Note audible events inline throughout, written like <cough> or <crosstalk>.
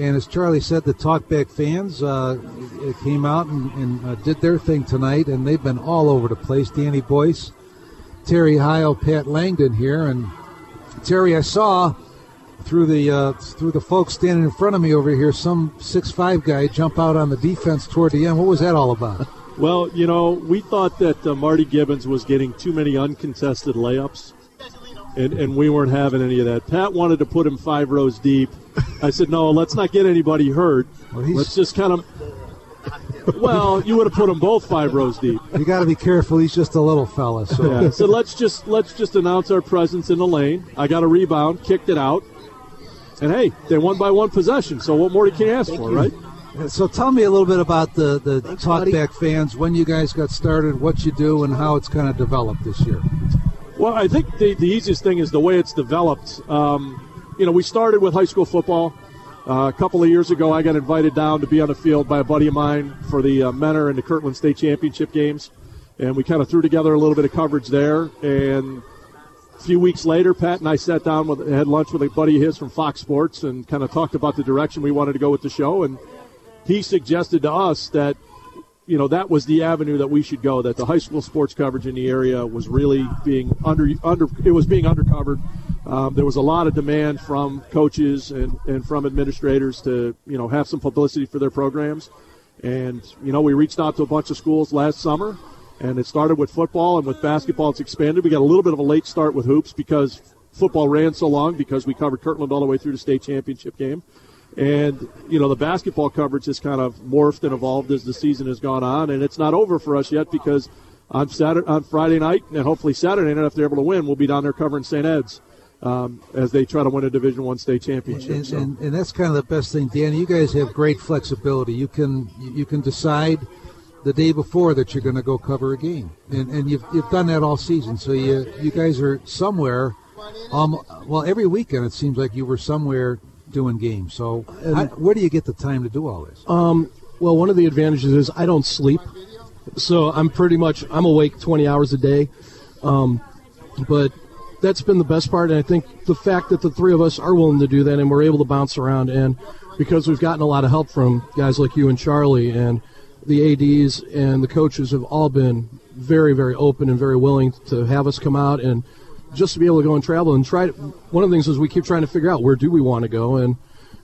And as Charlie said, the Talkback fans uh, came out and, and uh, did their thing tonight, and they've been all over the place. Danny Boyce, Terry Heil, Pat Langdon here, and Terry, I saw through the uh, through the folks standing in front of me over here, some six five guy jump out on the defense toward the end. What was that all about? Well, you know, we thought that uh, Marty Gibbons was getting too many uncontested layups, and, and we weren't having any of that. Pat wanted to put him five rows deep. I said, no, let's not get anybody hurt. Well, let's just kind of. <laughs> Well, you would have put them both five rows deep. You got to be careful. He's just a little fella. So. Yeah. so let's just let's just announce our presence in the lane. I got a rebound, kicked it out, and hey, they won by one possession. So what more can you ask Thank for, you. right? So tell me a little bit about the, the Thanks, Talkback buddy. fans, when you guys got started, what you do, and how it's kind of developed this year. Well, I think the, the easiest thing is the way it's developed. Um, you know, we started with high school football. Uh, a couple of years ago, I got invited down to be on the field by a buddy of mine for the uh, Mentor and the Kirtland State Championship games. And we kind of threw together a little bit of coverage there. And a few weeks later, Pat and I sat down with had lunch with a buddy of his from Fox Sports and kind of talked about the direction we wanted to go with the show. And he suggested to us that you know that was the avenue that we should go. That the high school sports coverage in the area was really being under under it was being undercovered. Um, there was a lot of demand from coaches and, and from administrators to you know have some publicity for their programs. And you know we reached out to a bunch of schools last summer, and it started with football and with basketball it's expanded. We got a little bit of a late start with hoops because football ran so long because we covered Kirtland all the way through the state championship game. And, you know, the basketball coverage has kind of morphed and evolved as the season has gone on. And it's not over for us yet because on Saturday, on Friday night, and hopefully Saturday night, if they're able to win, we'll be down there covering St. Ed's. Um, as they try to win a Division One state championship. And, so. and, and, that's kind of the best thing, Danny. You guys have great flexibility. You can you can decide the day before that you're going to go cover a game, and, and you've, you've done that all season. So you you guys are somewhere. Um, well, every weekend it seems like you were somewhere doing games. So, how, where do you get the time to do all this? Um, well, one of the advantages is I don't sleep, so I'm pretty much I'm awake 20 hours a day. Um, but that's been the best part, and I think the fact that the three of us are willing to do that and we're able to bounce around, and because we've gotten a lot of help from guys like you and Charlie, and the ads and the coaches have all been very, very open and very willing to have us come out and just to be able to go and travel and try. To, one of the things is we keep trying to figure out where do we want to go, and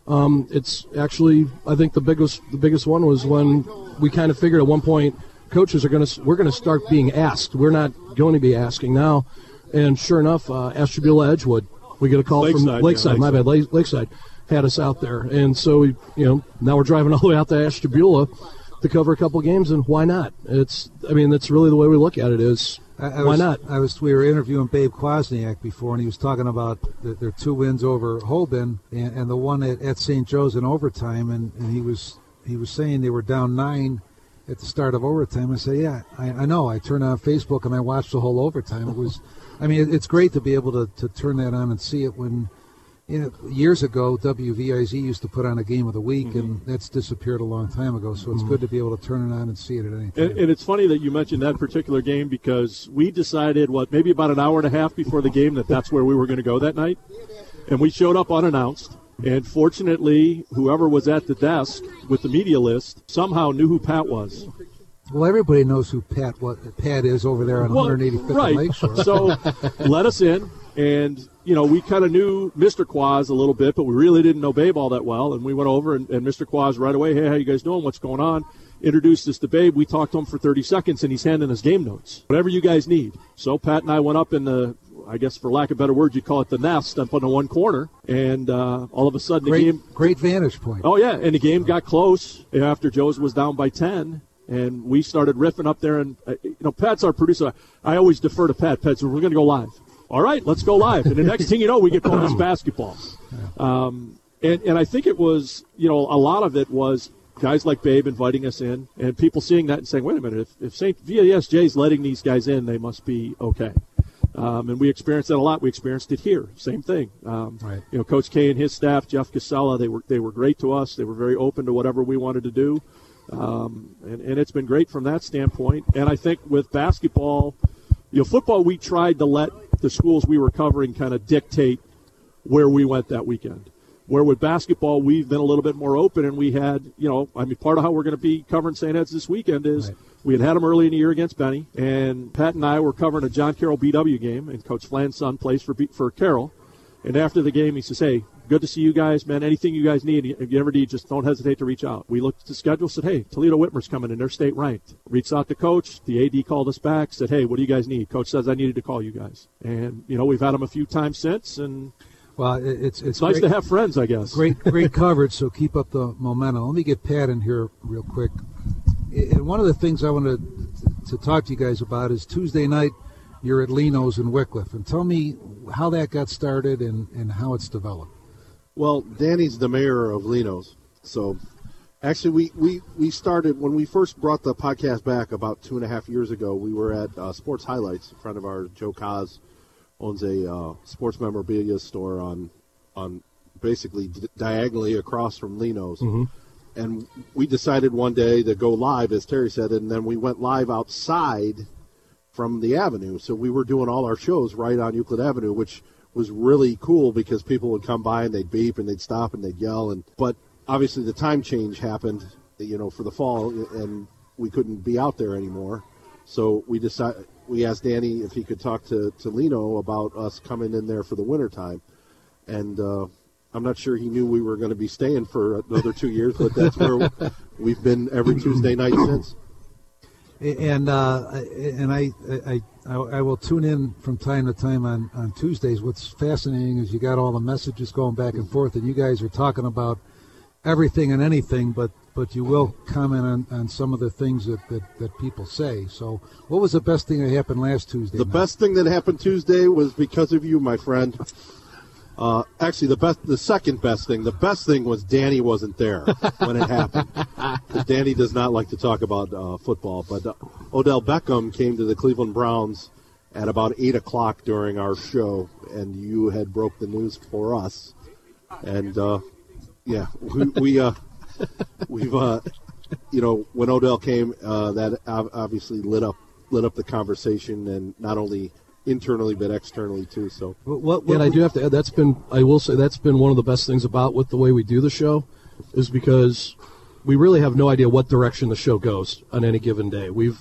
um, it's actually I think the biggest the biggest one was when we kind of figured at one point coaches are going to we're going to start being asked. We're not going to be asking now, and sure enough, uh, Ashtabula Edgewood, we get a call Lakeside, from Lakeside. Yeah, my bad, Lakeside had us out there, and so we you know now we're driving <laughs> all the way out to Ashtabula to cover a couple games, and why not? It's I mean that's really the way we look at it is I, I Why was, not? I was. We were interviewing Babe Kwasniak before, and he was talking about the, their two wins over Hoban and, and the one at, at St. Joe's in overtime, and, and he was he was saying they were down nine at the start of overtime. I said, yeah, I, I know. I turned on Facebook and I watched the whole overtime. It was, I mean, it, it's great to be able to, to turn that on and see it when you know, years ago, WVIZ used to put on a game of the week, mm-hmm. and that's disappeared a long time ago. So it's mm-hmm. good to be able to turn it on and see it at any time. And, and, it's funny that you mentioned that particular game because we decided, what, maybe about an hour and a half before the game that that's where we were going to go that night. And we showed up unannounced. And fortunately, whoever was at the desk with the media list somehow knew who Pat was. Well, everybody knows who Pat what Pat is over there on well, 185th right. Lakeshore. So let us in, and you know, we kind of knew Mr. Quaz a little bit, but we really didn't know Babe all that well. And we went over, and, and Mr. Quaz right away, hey, how you guys doing? What's going on? Introduced us to Babe. We talked to him for 30 seconds, and he's handing us game notes. Whatever you guys need. So Pat and I went up in the, I guess for lack of better words, you call it the nest up on the one corner, and uh, all of a sudden great, the game. Great vantage point. Oh yeah, and the game got close after Joe's was down by 10 and we started riffing up there. And uh, you know, Pat's our producer. I always defer to Pat. Pat said, "We're going to go live." All right, let's go live. And the next <laughs> thing you know, we get bonus basketball. Um, and, and I think it was, you know, a lot of it was guys like Babe inviting us in and people seeing that and saying, wait a minute, if, if St. VSJ is letting these guys in, they must be okay. Um, and we experienced that a lot. We experienced it here. Same thing. Um, right. You know, Coach K and his staff, Jeff Casella, they were they were great to us. They were very open to whatever we wanted to do, um, and, and it's been great from that standpoint. And I think with basketball, you know, football, we tried to let the schools we were covering kind of dictate where we went that weekend. Where with basketball, we've been a little bit more open, and we had, you know, I mean, part of how we're going to be covering St. Ed's this weekend is Right. we had had them early in the year against Benny, and Pat and I were covering a John Carroll BW game, and Coach Flan's son plays for B- for Carroll. And after the game, he says, "Hey, good to see you guys, man. Anything you guys need, if you ever need, just don't hesitate to reach out." We looked at the schedule, said, "Hey, Toledo Whitmer's coming in. They're state ranked." Reached out to coach. The AD called us back, said, "Hey, what do you guys need?" Coach says, "I needed to call you guys." And you know, we've had them a few times since, and Well, it- it's it's, it's nice great, to have friends, I guess. great <laughs> great coverage. So keep up the momentum. Let me get Pat in here real quick. And one of the things I want to to talk to you guys about is Tuesday night. You're at Lino's in Wickliffe, and tell me how that got started and, and how it's developed. Well, Danny's the mayor of Lino's. So actually, we, we, we started when we first brought the podcast back about two and a half years ago. We were at uh, Sports Highlights. A friend of ours, Joe Kaz, owns a uh, sports memorabilia store on on basically diagonally across from Lino's. And we decided one day to go live, as Terry said, and then we went live outside from the avenue. So we were doing all our shows right on Euclid Avenue, which was really cool because people would come by and they'd beep and they'd stop and they'd yell. And but obviously the time change happened, you know, for the fall, and we couldn't be out there anymore. So we decided we asked Danny if he could talk to to Lino about us coming in there for the winter time, and. uh I'm not sure he knew we were going to be staying for another two years, but that's where <laughs> we've been every Tuesday night since. And uh, and I, I I I will tune in from time to time on, on Tuesdays. What's fascinating is you got all the messages going back and forth, and you guys are talking about everything and anything, but but you will comment on, on some of the things that, that, that people say. So, what was the best thing that happened last Tuesday? The night? best thing that happened Tuesday was because of you, my friend. Uh, actually, the best, the second best thing, the best thing was Danny wasn't there when it happened. <laughs> Because Danny does not like to talk about uh, football. But uh, Odell Beckham came to the Cleveland Browns at about eight o'clock during our show, and you had broke the news for us. And uh, yeah, we, we uh, we've uh, you know when Odell came, uh, that ob- obviously lit up lit up the conversation, and not only internally but externally too. So What, what, what and I do have to add that's been I will say that's been one of the best things about with the way we do the show is because we really have no idea what direction the show goes on any given day. We've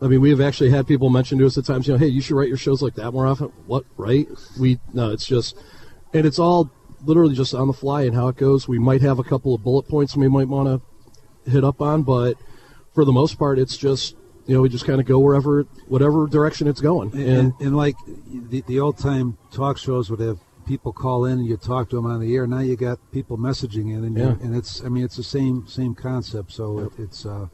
I mean we have actually had people mention to us at times, you know, hey, you should write your shows like that more often. What, right? We no, it's just and it's all literally just on the fly and how it goes. We might have a couple of bullet points we might want to hit up on, but for the most part it's just you know, we just kind of go wherever, whatever direction it's going, and, and and, like the, the old time talk shows would have people call in and you talk to them on the air. Now you got people messaging in, and you- Yeah. and it's I mean it's the same same concept. So it, it's uh,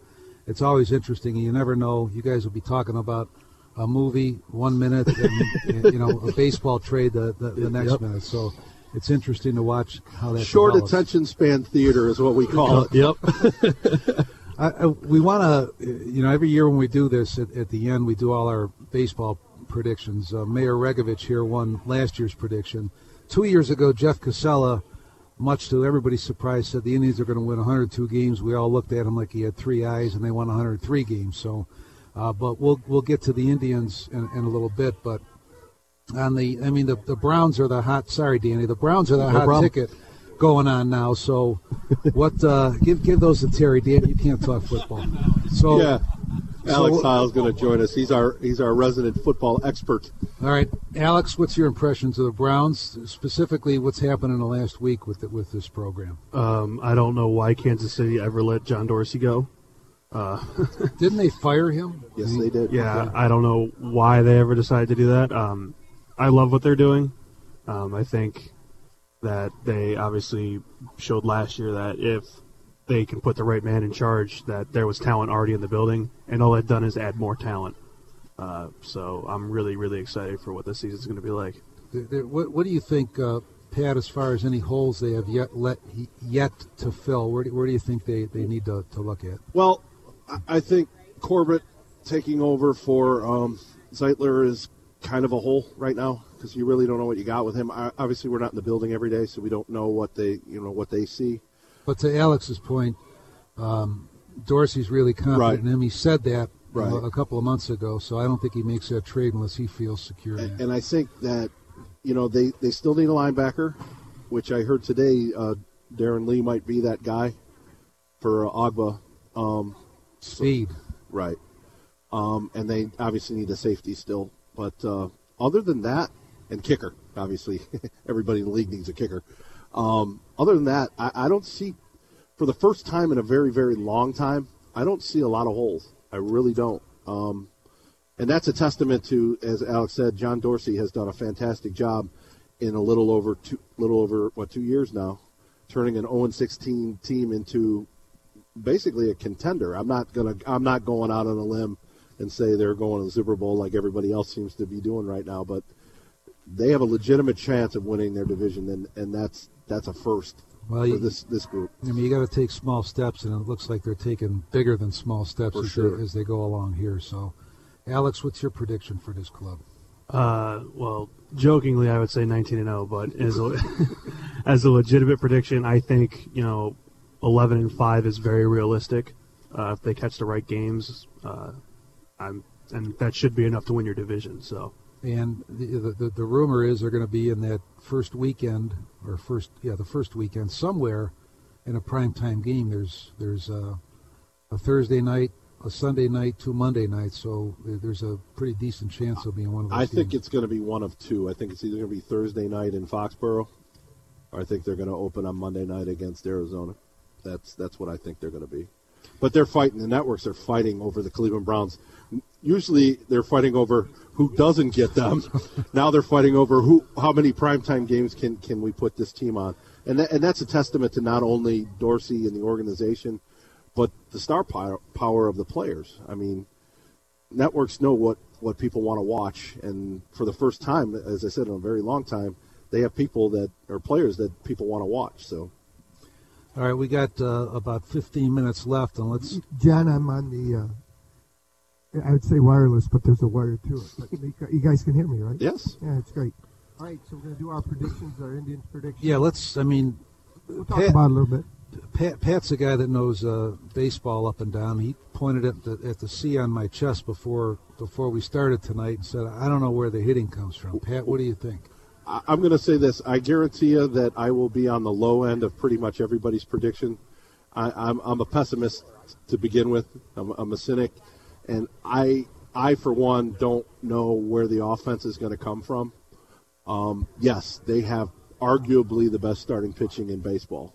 it's always interesting. You never know. You guys will be talking about a movie one minute, <laughs> and you know a baseball trade the the, the next Yep. minute. So it's interesting to watch how that short develops. attention span theater is what we call it. yep. <laughs> I, I, we want to, you know, every year when we do this, at, at the end, we do all our baseball predictions. Uh, Mayor Regovich here won last year's prediction. Two years ago, Jeff Casella, much to everybody's surprise, said the Indians are going to win 102 games. We all looked at him like he had three eyes, and they won 103 games. So, uh, but we'll we'll get to the Indians in, in a little bit. But on the, I mean, the the Browns are the hot. Sorry, Danny, the Browns are the No hot problem. ticket going on now. So, what? Uh, give give those to Terry. Dan, you can't talk football. So, Yeah. Alex So- Heil's going to join us. He's our he's our resident football expert. all right, Alex, what's your impressions of the Browns? Specifically, what's happened in the last week with the, with this program? Um, I don't know why Kansas City ever let John Dorsey go. <laughs> Didn't they fire him? Yes, they did. Yeah, I don't know why they ever decided to do that. Um, I love what they're doing. Um, I think that they obviously showed last year that if they can put the right man in charge, that there was talent already in the building, and all they've done is add more talent. Uh, so I'm really, really excited for what this season's going to be like. There- there- What, what do you think, uh, Pat, as far as any holes they have yet let yet to fill? Where do, where do you think they, they need to, to look at? Well, I- I think Corbett taking over for um, Zeitler is kind of a hole right now because you really don't know what you got with him. I, obviously, we're not in the building every day, so we don't know what they you know what they see. But to Alex's point, um, Dorsey's really confident Right. in him. He said that uh, Right. a couple of months ago, so I don't think he makes that trade unless he feels secure. it. And I think that you know they, they still need a linebacker. which I heard today, uh, Darron Lee might be that guy for uh, Ogbah. Um, Speed. Right. Um, and they obviously need a safety still. But uh, other than that, and kicker, obviously, <laughs> everybody in the league needs a kicker. Um, other than that, I, I don't see, for the first time in a very, very long time, I don't see a lot of holes. I really don't. Um, and that's a testament to, as Alex said, John Dorsey has done a fantastic job in a little over two, little over what two years now, turning an 0-16 team into basically a contender. I'm not gonna. I'm not going out on a limb and say they're going to the Super Bowl like everybody else seems to be doing right now, but they have a legitimate chance of winning their division, and, and that's that's a first Well, for you, this this group. I mean, you got to take small steps, and it looks like they're taking bigger than small steps as, sure. they, as they go along here. So, Alex, what's your prediction for this club? Uh, well, jokingly, I would say 19 and 0, but as a, <laughs> as a legitimate prediction, I think you know 11 and 5 is very realistic. Uh, if they catch the right games, uh, I'm and that should be enough to win your division. So And the, the, the, rumor is they're going to be in that first weekend, or first, yeah, the first weekend somewhere in a primetime game. There's there's a, a Thursday night, a Sunday night, two Monday nights. So there's a pretty decent chance of being one of those. I think it's going to be one of two. I think it's either going to be Thursday night in Foxborough, or I think they're going to open on Monday night against Arizona. That's that's what I think they're going to be. But they're fighting. The networks are fighting over the Cleveland Browns. Usually they're fighting over who doesn't get them. <laughs> now they're fighting over who how many primetime games can can we put this team on. And that, and that's a testament to not only Dorsey and the organization, but the star power, power of the players. I mean, networks know what, what people want to watch, and for the first time, as I said, in a very long time, they have people that are players that people want to watch. So All right, we got uh, about 15 minutes left, and let's. John, I'm on the. Uh, I would say wireless, but there's a wire to it. But you guys can hear me, right? yes, Yeah, it's great. All right, so we're gonna do our predictions, our Indians predictions. Yeah, let's. I mean, we'll talk Pat- about it a little bit. Pat, Pat's a guy that knows uh, baseball up and down. He pointed at the at the C on my chest before before we started tonight and said, "I don't know where the hitting comes from." Pat, what do you think? I'm going to say this. I guarantee you that I will be on the low end of pretty much everybody's prediction. I, I'm, I'm a pessimist to begin with. I'm, I'm a cynic, and I I for one don't know where the offense is going to come from. Um, yes, they have arguably the best starting pitching in baseball.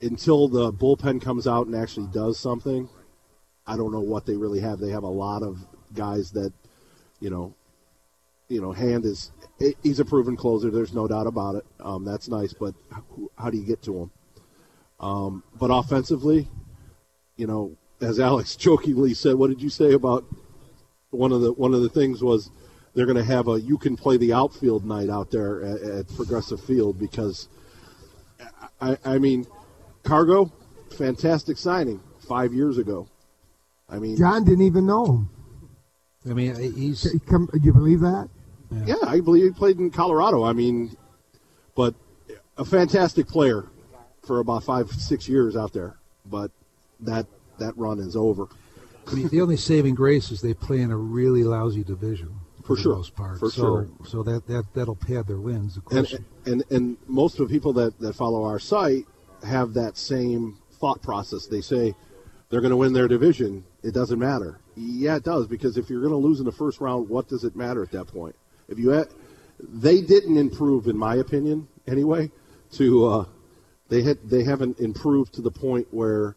Until the bullpen comes out and actually does something, I don't know what they really have. They have a lot of guys that, you know, you know, Hand is he's a proven closer. There's no doubt about it. Um, that's nice, but how, how do you get to him? Um, but offensively, you know, as Alex <laughs> jokingly said, what did you say about one of the one of the things was they're going to have a you can play the outfield night out there at, at Progressive Field because I, I mean, Cargo, fantastic signing five years ago. I mean, John didn't even know him. I mean, he's He Come, do you believe that? Yeah, I believe he played in Colorado. I mean, but a fantastic player for about five, six years out there. But that that run is over. I mean, the only saving grace is they play in a really lousy division For the sure, most part. for so, sure. So that that that'll pad their wins. Of And and and most of the people that that follow our site have that same thought process. They say they're going to win their division. It doesn't matter. Yeah, it does because if you're going to lose in the first round, what does it matter at that point? If you had, they didn't improve, in my opinion, anyway. To uh, they had they haven't improved to the point where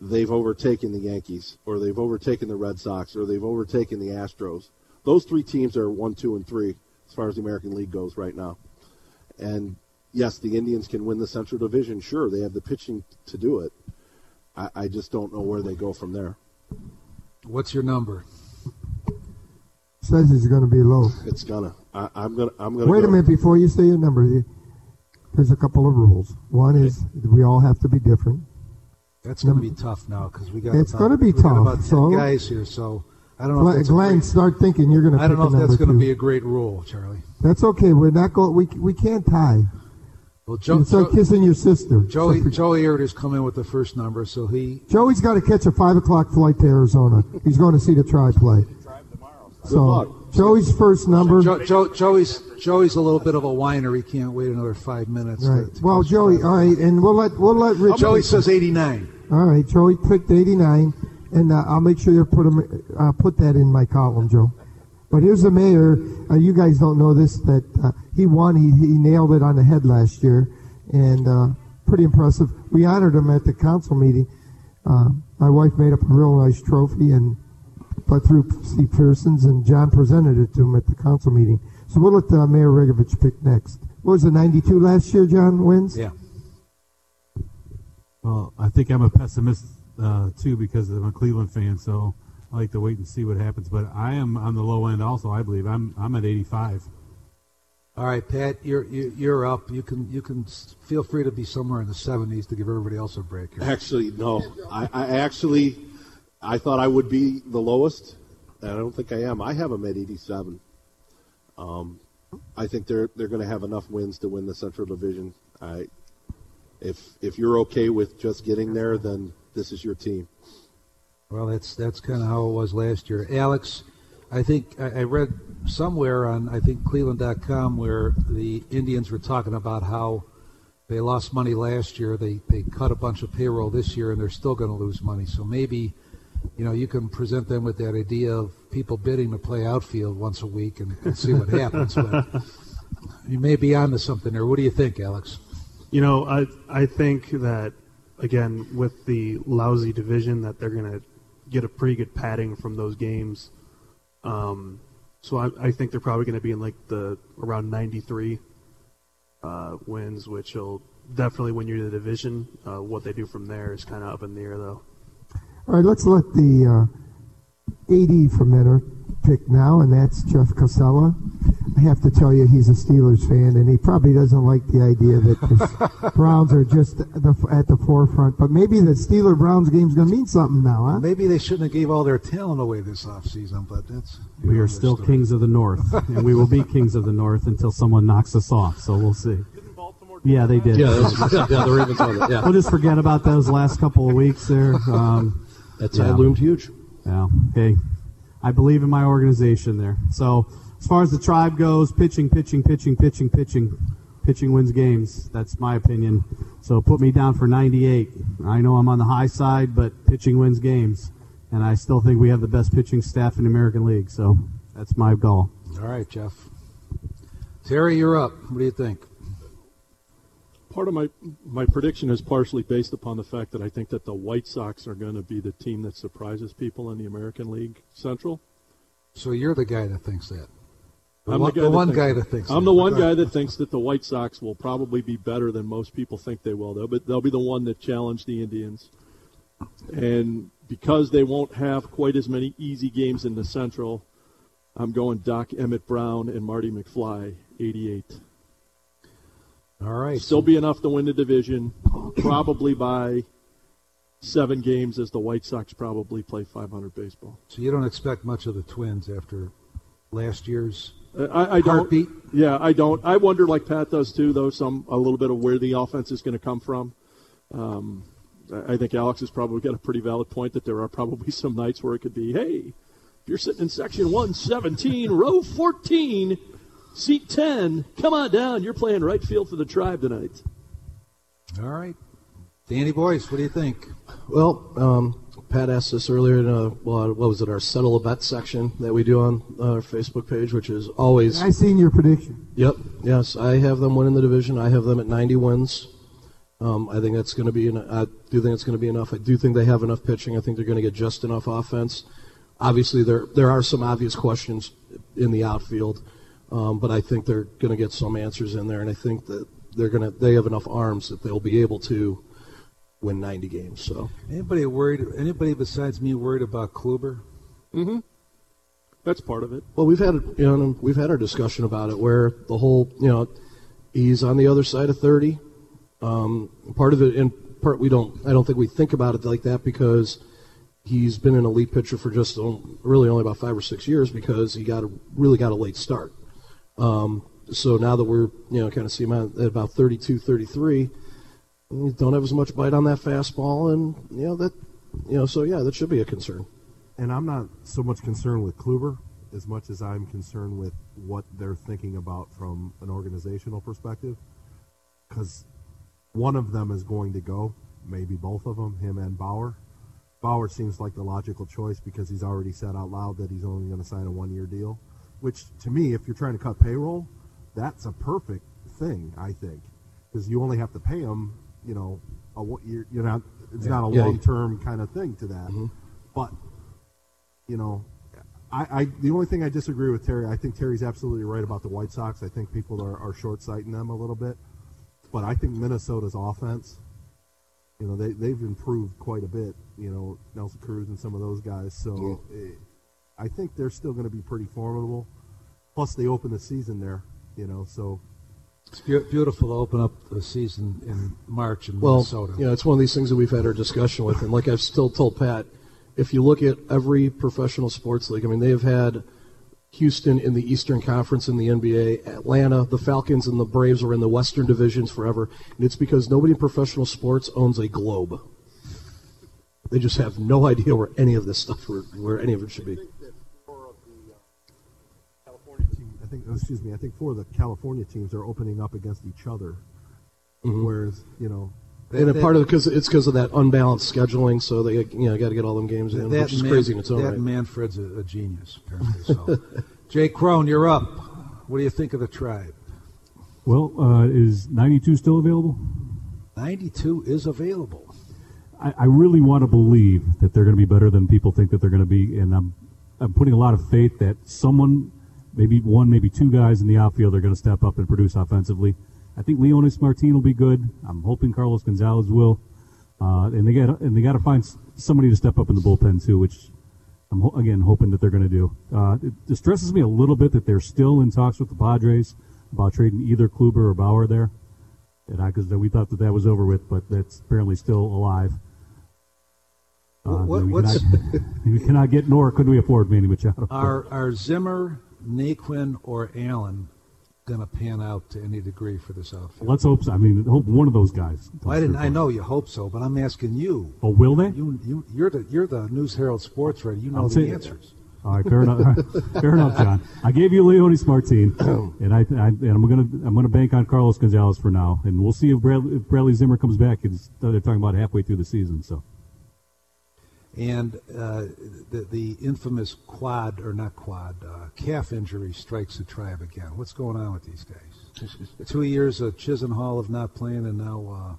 they've overtaken the Yankees or they've overtaken the Red Sox or they've overtaken the Astros. Those three teams are one, two, and three as far as the American League goes right now. And yes, the Indians can win the Central Division. Sure, they have the pitching to do it. I, I just don't know where they go from there. what's your number? Says it's going to be low. It's gonna. I, I'm gonna. I'm gonna. Wait go. a minute before you say your number. There's a couple of rules. One is we all have to be different. That's going to be tough now because we got. It's gonna be we got tough, About 10 so- guys here, so I don't know. if Glenn, that's Glenn great- start thinking you're going to I don't know if that's going to be a great rule, Charlie. That's okay. We're not going. We we can't tie. Well, Joe, It's like Joe, kissing your sister. Joey, So for- Joey Erder's come in with the first number, so he Joey's got to catch a five o'clock flight to Arizona. He's going to see the Tri play. So luck. Joey's first number. Joe, Joe, Joey's Joey's a little bit of a whiner. He can't wait another five minutes. Right. to Well, Joey, all right, and we'll let we'll let Rich. Joey says 89. All right, Joey picked 89, and uh, I'll make sure you put him uh, put that in my column, Joe. But here's the mayor. Uh, you guys don't know this that uh, he won. He, he nailed it on the head last year, and uh, pretty impressive. We honored him at the council meeting. Uh, my wife made up a real nice trophy and put through Steve Pearson's, and John presented it to him at the council meeting. So we'll let uh, Mayor Regovich pick next. What was it, 92 last year, John wins? Yeah. Well, I think I'm a pessimist uh, too because I'm a Cleveland fan, so I like to wait and see what happens. But I am on the low end also. I believe I'm I'm at 85. All right, Pat, you're you, you're up. You can you can feel free to be somewhere in the 70s to give everybody else a break. Here. Actually, no. I, I actually, I thought I would be the lowest, and I don't think I am. I have them at 87. Um, I think they're they're going to have enough wins to win the Central Division. I, if if you're okay with just getting there, then this is your team. Well, that's that's kind of how it was last year. Alex, I think I, I read somewhere on I think Cleveland.com where the Indians were talking about how they lost money last year. They they cut a bunch of payroll this year, and they're still going to lose money. So maybe, you know, you can present them with that idea of people bidding to play outfield once a week and, and see what happens. But you may be onto something there. What do you think, Alex? You know, I I think that again with the lousy division that they're gonna get a pretty good padding from those games. Um, so I, I think they're probably gonna be in like the around 93 uh, wins, which will definitely win you the division. Uh, what they do from there is kind of up in the air, though. All right, let's let the uh, AD from Mentor pick now, and that's Jeff Casella. I have to tell you, he's a Steelers fan, and he probably doesn't like the idea that the <laughs> Browns are just at the, at the forefront. But maybe the Steeler Browns game's going to mean something now, huh? Maybe they shouldn't have gave all their talent away this offseason, but that's We are still kings of the North, and we will be kings of the North until someone knocks us off. So we'll see. Yeah, they did. Yeah, that's, yeah, the Ravens <laughs> won it. Yeah, We'll just forget about those last couple of weeks there. Um, that Yeah. tie loomed huge. Yeah. Okay. I believe in my organization there. So as far as the tribe goes, pitching, pitching, pitching, pitching, pitching, pitching wins games. That's my opinion. So put me down for 98. I know I'm on the high side, but pitching wins games, and I still think we have the best pitching staff in the American League. So that's my goal. All right, Jeff. Terry, you're up. What do you think? Part of my my prediction is partially based upon the fact that I think that the White Sox are going to be the team that surprises people in the American League Central. So you're the guy that thinks that. The I'm one, the, guy the that one thinks- guy that thinks I'm that. the one guy that thinks that the White Sox will probably be better than most people think they will. Though, but they'll be the one that challenge the Indians, and because they won't have quite as many easy games in the Central, I'm going Doc Emmett Brown and Marty McFly, 88. All right. Still be enough to win the division, probably by seven games, as the White Sox probably play 500 baseball. So you don't expect much of the Twins after last year's Uh, I, I don't. heartbeat? Yeah, I don't. I wonder, like Pat does too, though, some a little bit of where the offense is going to come from. Um, I I think Alex has probably got a pretty valid point that there are probably <laughs> some nights where it could be, hey, if you're sitting in section 117, row 14, seat 10, come on down. You're playing right field for the tribe tonight. All right. Danny Boyce, what do you think? Well, um, Pat asked this earlier in uh, well, what was it, our settle a bet section that we do on our Facebook page, which is always I seen your prediction. Yep. Yes, I have them winning the division. I have them at 90 wins. Um, I think that's going to be. En- I do think it's going to be enough. I do think they have enough pitching. I think they're going to get just enough offense. Obviously, there there are some obvious questions in the outfield, um, but I think they're going to get some answers in there, and I think that they're going to. They have enough arms that they'll be able to win 90 games. So Anybody worried? Anybody besides me worried about Kluber? Mm-hmm. That's part of it. Well, we've had you know we've had our discussion about it where the whole you know he's on the other side of thirty. Um, part of it, in part, we don't. I don't think we think about it like that because he's been an elite pitcher for just um, really only about five or six years because he got a, really got a late start. Um, so now that we're you know kind of seeing at about 32, 33, you don't have as much bite on that fastball, and you know that you know so yeah that should be a concern. and I'm not so much concerned with Kluber. as much as I'm concerned with what they're thinking about from an organizational perspective, because one of them is going to go, maybe both of them, him and Bauer. Bauer seems like the logical choice because he's already said out loud that he's only going to sign a one-year deal, which to me, if you're trying to cut payroll, that's a perfect thing, I think, because you only have to pay them, you know, a, you're, you're not, it's Yeah. not a Yeah. long-term kind of thing to that. But, you know, I, I the only thing I disagree with Terry, I think Terry's absolutely right about the White Sox. I think people are, are short-sighting them a little bit. But I think Minnesota's offense, you know, they, they've improved quite a bit, you know, Nelson Cruz and some of those guys. So eh, I think they're still going to be pretty formidable. Plus, they open the season there, you know, so It's beau- beautiful to open up the season in March in Well, Minnesota. you know, it's one of these things that we've had our discussion with, and like I've still told Pat, if you look at every professional sports league, I mean, they have had Houston in the Eastern Conference in the NBA, Atlanta, the Falcons and the Braves are in the Western divisions forever, and it's because nobody in professional sports owns a globe. They just have no idea where any of this stuff, where, where any of it should be. Think, oh, excuse me, I think four of the California teams are opening up against each other. Whereas, you know, And a part of because it's because of that unbalanced scheduling, so they you know got to get all them games in, which is man- crazy in its own that right. Manfred's a, a genius, apparently. So, <laughs> Jay Crone, you're up. What do you think of the tribe? Well, uh, is 92 still available? 92 is available. I, I really want to believe that they're going to be better than people think that they're going to be, and I'm I'm putting a lot of faith that someone, maybe one, maybe two guys in the outfield are going to step up and produce offensively. I think Leonys Martin will be good. I'm hoping Carlos Gonzalez will, uh, and they got and they got to find somebody to step up in the bullpen too, which I'm ho- again hoping that they're going to do. Uh, it distresses me a little bit that they're still in talks with the Padres about trading either Kluber or Bauer there, and I because we thought that that was over with, but that's apparently still alive. Uh, What- we, what's- cannot, <laughs> we cannot get nor could we afford Manny Machado. Are, are Zimmer, Naquin, or Allen going to pan out to any degree for this outfit? Let's hope so. I mean, hope one of those guys. Well, I didn't. I know you hope so, but I'm asking you. Oh, will they? You, you, you're the you're the News Herald sports writer. You know I'm the answers. All right, fair enough. <laughs> <laughs> fair enough, John. I gave you Leonys Martin, <clears throat> and I, I and I'm gonna I'm gonna bank on Carlos Gonzalez for now, and we'll see if Bradley, if Bradley Zimmer comes back. It's, they're talking about halfway through the season, so And uh, the the infamous quad or not quad uh, calf injury strikes the tribe again. What's going on with these guys? <laughs> Two years of Chisenhall of not playing, and now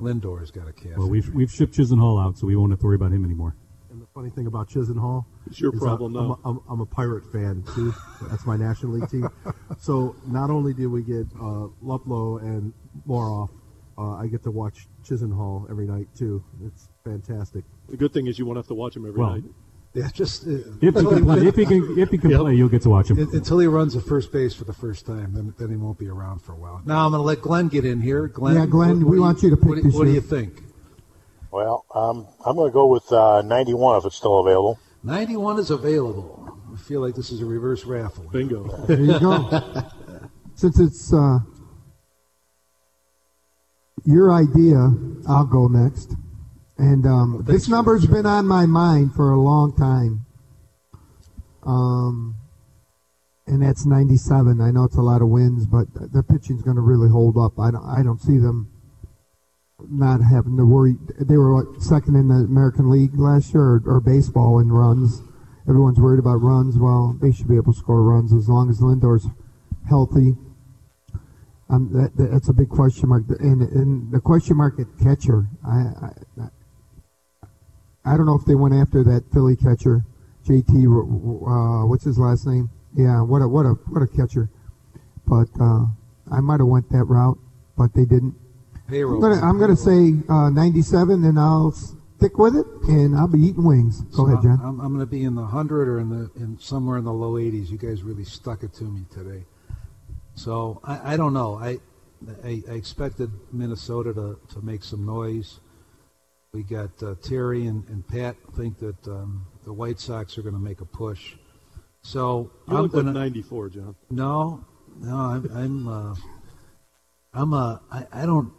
uh, Lindor's got a calf. well we've injury. we've shipped Chisenhall out, so we won't have to worry about him anymore. and the funny thing about Chisenhall, It's your is problem I'm, now. I'm, I'm a Pirate fan too. That's my National League team. <laughs> So not only did we get uh, Luplow and Moroff, uh, I get to watch Chisenhall every night too. It's fantastic. The good thing is you won't have to watch him every Well, night. Yeah, just uh, If he can play, if he can if he can play, you'll get to watch him. Un- Until he runs the first base for the first time, then, then he won't be around for a while. Now I'm going to let Glenn get in here. Glenn, Yeah, Glenn, what- what we do want you to pick what do, this What do you think? Well, um, I'm going to go with uh, 91 if it's still available. 91 is available. I feel like this is a reverse raffle. Bingo. There you go. <laughs> Since it's uh, your idea, I'll go next. And um, thanks this number's been on my mind for a long time. Um, and that's 97. I know it's a lot of wins, but their pitching's going to really hold up. I don't, I don't see them not having to worry. They were what, second in the American League last year, or, or baseball in runs. Everyone's worried about runs. Well, they should be able to score runs as long as Lindor's healthy. Um, that, that- that's a big question mark. And, and the question mark at catcher, I, I, I don't know if they went after that Philly catcher, JT. Uh, what's his last name? Yeah, what a what a what a catcher. But uh, I might have went that route, but they didn't. Payroll. I'm gonna I'm gonna say uh, 97, and I'll stick with it, and I'll be eating wings. Go So ahead, John. I'm, I'm going to be in the hundred or in the in somewhere in the low 80s. You guys really stuck it to me today. So I, I don't know. I, I I expected Minnesota to, to make some noise. We got uh, Terry and, and Pat think that um, the White Sox are going to make a push. So You I'm look like going to 94, John. no, no. I'm I'm uh, I'm uh, I, I don't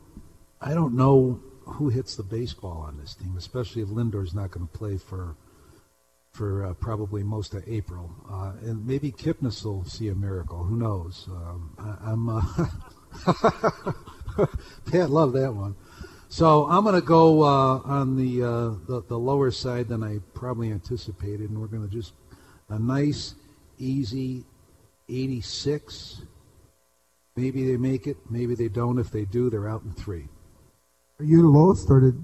I don't know who hits the baseball on this team, especially if Lindor's not going to play for for uh, probably most of April, uh, and maybe Kipnis will see a miracle. Who knows? Um, I, I'm. Uh, <laughs> Pat loved that one. So I'm going to go uh, on the, uh, the the lower side than I probably anticipated, and we're going to just a nice, easy 86. Maybe they make it. Maybe they don't. If they do, they're out in three. Are you the lowest or did?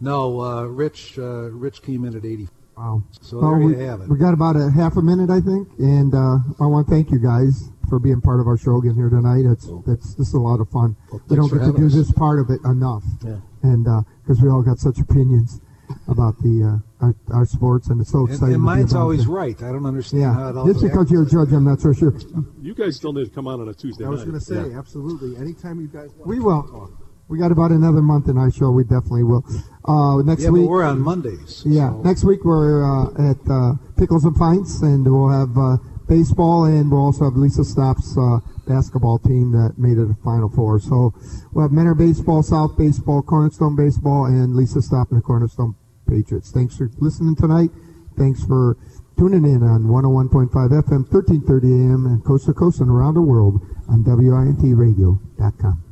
No, uh, Rich. Uh, Rich came in at 80. Wow. So Well, there we, you have it. we got about a half a minute, I think, and uh, I want to thank you guys for being part of our show again here tonight. It's that's this is a lot of fun. Well, we don't get to do us. this part of it enough, Yeah. and because we all got such opinions about the uh, our, our sports, and it's so And, exciting. and to be mine's always it. right. I don't understand how it Yeah, all just because happens. you're a judge, I'm not so sure. You guys still need to come on on a Tuesday I was going to say, absolutely. Anytime you guys want We will. We got about another month in our show. We definitely will. Uh, next Yeah, week. but we're on Mondays. Yeah, so- next week we're uh, at uh, Pickles and Pints, and we'll have uh, baseball, and we'll also have Lisa Stopp's uh, basketball team that made it to Final Four. So we'll have Mentor Baseball, South Baseball, Cornerstone Baseball, and Lisa Stopp and the Cornerstone Patriots. Thanks for listening tonight. Thanks for tuning in on 101.5 FM, 1330 AM, and coast to coast and around the world on WINTradio.com.